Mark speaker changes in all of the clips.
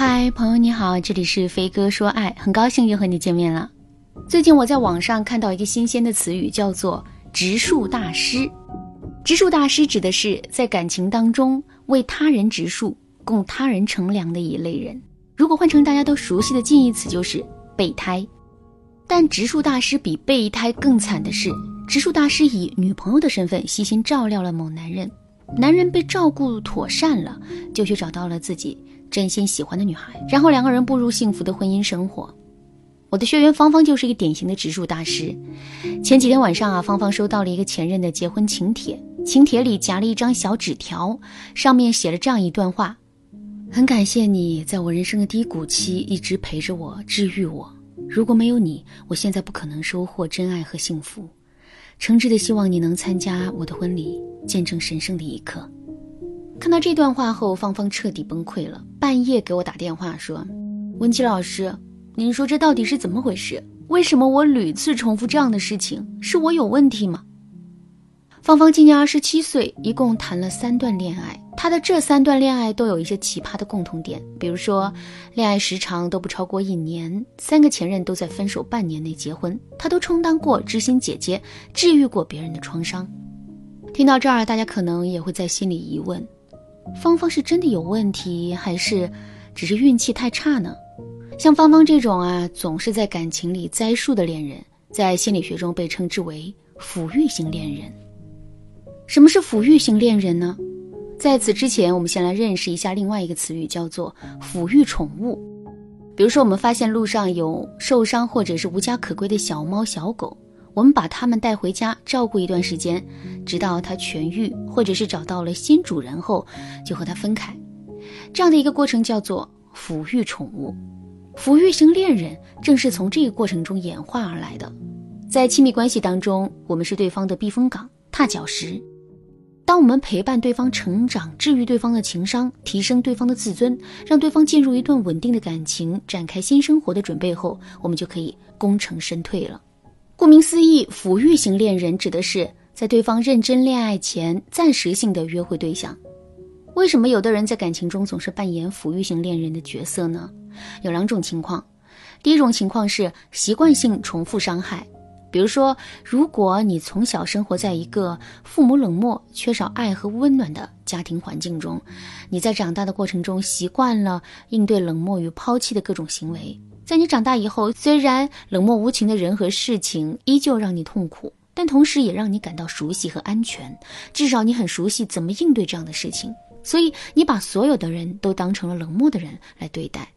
Speaker 1: 嗨，朋友你好，这里是飞哥说爱，很高兴又和你见面了。最近我在网上看到一个新鲜的词语，叫做“植树大师”。植树大师指的是在感情当中为他人植树、供他人乘凉的一类人。如果换成大家都熟悉的近义词，就是备胎。但植树大师比备胎更惨的是，植树大师以女朋友的身份悉心照料了某男人，男人被照顾妥善了，就去找到了自己。真心喜欢的女孩，然后两个人步入幸福的婚姻生活。我的学员芳芳就是一个典型的植树大师。前几天晚上啊，芳芳收到了一个前任的结婚请帖，请帖里夹了一张小纸条，上面写了这样一段话：很感谢你在我人生的低谷期一直陪着我，治愈我。如果没有你，我现在不可能收获真爱和幸福。诚挚的希望你能参加我的婚礼，见证神圣的一刻。看到这段话后，芳芳彻底崩溃了，半夜给我打电话说：“文琪老师，您说这到底是怎么回事？为什么我屡次重复这样的事情？是我有问题吗？”芳芳今年二十七岁，一共谈了三段恋爱，她的这三段恋爱都有一些奇葩的共同点，比如说恋爱时长都不超过一年，三个前任都在分手半年内结婚，她都充当过知心姐姐，治愈过别人的创伤。听到这儿，大家可能也会在心里疑问。芳芳是真的有问题，还是只是运气太差呢？像芳芳这种啊，总是在感情里栽树的恋人，在心理学中被称之为抚育型恋人。什么是抚育型恋人呢？在此之前，我们先来认识一下另外一个词语，叫做抚育宠物。比如说，我们发现路上有受伤或者是无家可归的小猫小狗。我们把它们带回家照顾一段时间，直到它痊愈，或者是找到了新主人后，就和它分开。这样的一个过程叫做抚育宠物。抚育型恋人正是从这个过程中演化而来的。在亲密关系当中，我们是对方的避风港、踏脚石。当我们陪伴对方成长，治愈对方的情商，提升对方的自尊，让对方进入一段稳定的感情，展开新生活的准备后，我们就可以功成身退了。顾名思义，抚育型恋人指的是在对方认真恋爱前暂时性的约会对象。为什么有的人在感情中总是扮演抚育型恋人的角色呢？有两种情况。第一种情况是习惯性重复伤害，比如说，如果你从小生活在一个父母冷漠、缺少爱和温暖的家庭环境中，你在长大的过程中习惯了应对冷漠与抛弃的各种行为。在你长大以后，虽然冷漠无情的人和事情依旧让你痛苦，但同时也让你感到熟悉和安全。至少你很熟悉怎么应对这样的事情，所以你把所有的人都当成了冷漠的人来对待。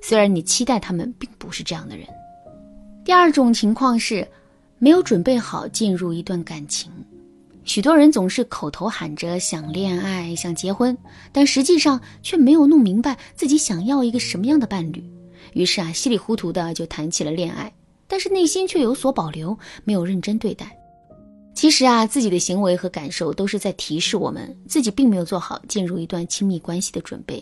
Speaker 1: 虽然你期待他们并不是这样的人。第二种情况是，没有准备好进入一段感情。许多人总是口头喊着想恋爱、想结婚，但实际上却没有弄明白自己想要一个什么样的伴侣。于是啊，稀里糊涂的就谈起了恋爱，但是内心却有所保留，没有认真对待。其实啊，自己的行为和感受都是在提示我们，自己并没有做好进入一段亲密关系的准备。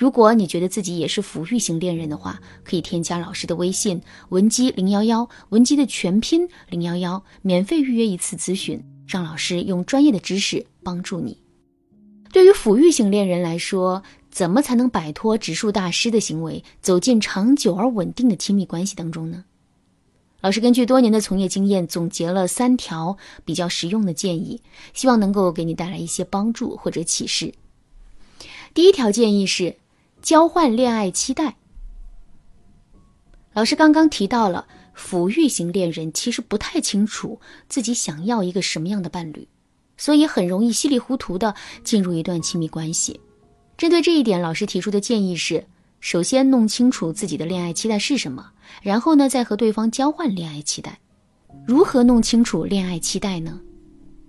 Speaker 1: 如果你觉得自己也是抚育型恋人的话，可以添加老师的微信文姬零幺幺，文姬的全拼零幺幺，免费预约一次咨询，让老师用专业的知识帮助你。对于抚育型恋人来说，怎么才能摆脱植树大师的行为，走进长久而稳定的亲密关系当中呢？老师根据多年的从业经验，总结了三条比较实用的建议，希望能够给你带来一些帮助或者启示。第一条建议是交换恋爱期待。老师刚刚提到了，抚育型恋人其实不太清楚自己想要一个什么样的伴侣，所以很容易稀里糊涂的进入一段亲密关系。针对这一点，老师提出的建议是：首先弄清楚自己的恋爱期待是什么，然后呢，再和对方交换恋爱期待。如何弄清楚恋爱期待呢？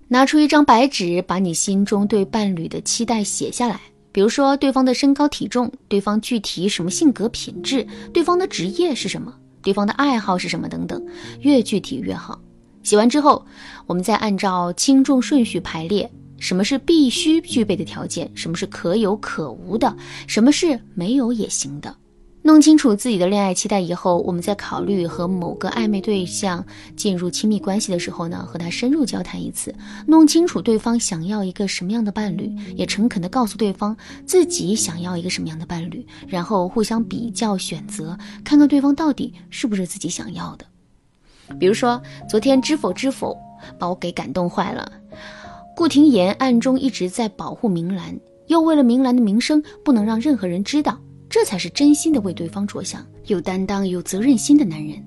Speaker 1: 拿出一张白纸，把你心中对伴侣的期待写下来。比如说，对方的身高体重，对方具体什么性格品质，对方的职业是什么，对方的爱好是什么等等，越具体越好。写完之后，我们再按照轻重顺序排列。什么是必须具备的条件？什么是可有可无的？什么是没有也行的？弄清楚自己的恋爱期待以后，我们在考虑和某个暧昧对象进入亲密关系的时候呢，和他深入交谈一次，弄清楚对方想要一个什么样的伴侣，也诚恳的告诉对方自己想要一个什么样的伴侣，然后互相比较选择，看看对方到底是不是自己想要的。比如说，昨天知否知否把我给感动坏了。顾廷琰暗中一直在保护明兰，又为了明兰的名声，不能让任何人知道。这才是真心的为对方着想、有担当、有责任心的男人。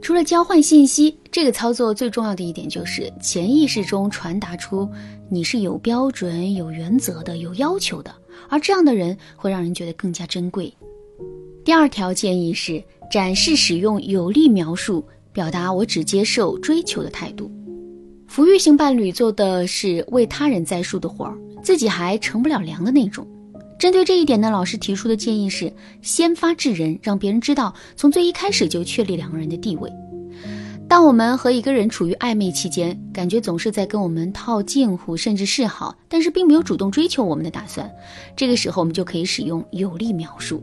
Speaker 1: 除了交换信息，这个操作最重要的一点就是潜意识中传达出你是有标准、有原则的、有要求的，而这样的人会让人觉得更加珍贵。第二条建议是展示使用有力描述，表达我只接受追求的态度。抚育型伴侣做的是为他人栽树的活儿，自己还乘不了凉的那种。针对这一点呢，老师提出的建议是先发制人，让别人知道从最一开始就确立两个人的地位。当我们和一个人处于暧昧期间，感觉总是在跟我们套近乎，甚至示好，但是并没有主动追求我们的打算，这个时候我们就可以使用有力描述。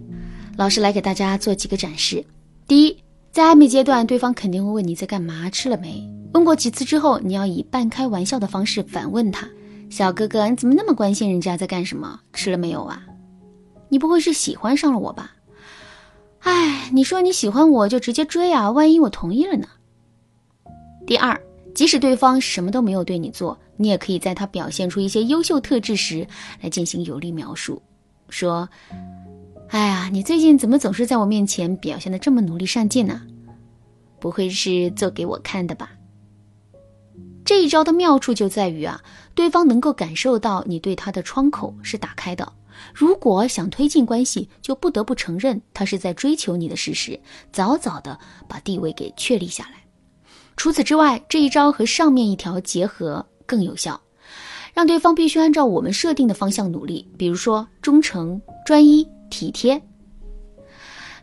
Speaker 1: 老师来给大家做几个展示。第一，在暧昧阶段，对方肯定会问你在干嘛，吃了没？问过几次之后，你要以半开玩笑的方式反问他。小哥哥，你怎么那么关心人家在干什么？吃了没有啊？你不会是喜欢上了我吧？哎，你说你喜欢我就直接追啊，万一我同意了呢？第二，即使对方什么都没有对你做，你也可以在他表现出一些优秀特质时来进行有力描述，说：“哎呀，你最近怎么总是在我面前表现的这么努力上进呢？不会是做给我看的吧？”这一招的妙处就在于啊，对方能够感受到你对他的窗口是打开的。如果想推进关系，就不得不承认他是在追求你的事实，早早的把地位给确立下来。除此之外，这一招和上面一条结合更有效，让对方必须按照我们设定的方向努力，比如说忠诚、专一、体贴。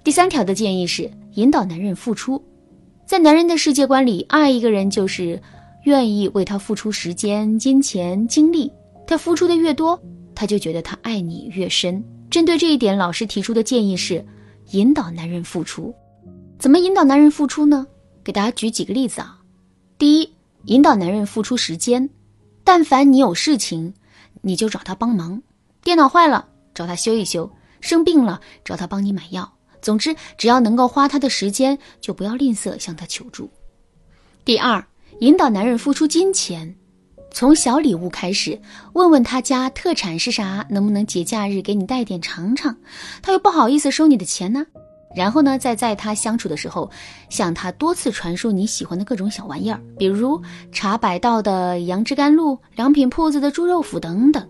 Speaker 1: 第三条的建议是引导男人付出，在男人的世界观里，爱一个人就是。愿意为他付出时间、金钱、精力，他付出的越多，他就觉得他爱你越深。针对这一点，老师提出的建议是引导男人付出。怎么引导男人付出呢？给大家举几个例子啊。第一，引导男人付出时间。但凡你有事情，你就找他帮忙。电脑坏了，找他修一修；生病了，找他帮你买药。总之，只要能够花他的时间，就不要吝啬向他求助。第二。引导男人付出金钱，从小礼物开始，问问他家特产是啥，能不能节假日给你带点尝尝？他又不好意思收你的钱呢。然后呢，再在他相处的时候，向他多次传输你喜欢的各种小玩意儿，比如茶百道的杨枝甘露、良品铺子的猪肉脯等等。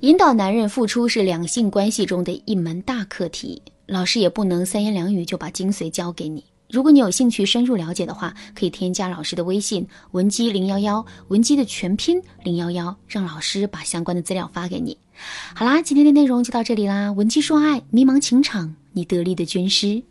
Speaker 1: 引导男人付出是两性关系中的一门大课题，老师也不能三言两语就把精髓教给你。如果你有兴趣深入了解的话，可以添加老师的微信文姬零幺幺，文姬的全拼零幺幺，让老师把相关的资料发给你。好啦，今天的内容就到这里啦，文姬说爱，迷茫情场，你得力的军师。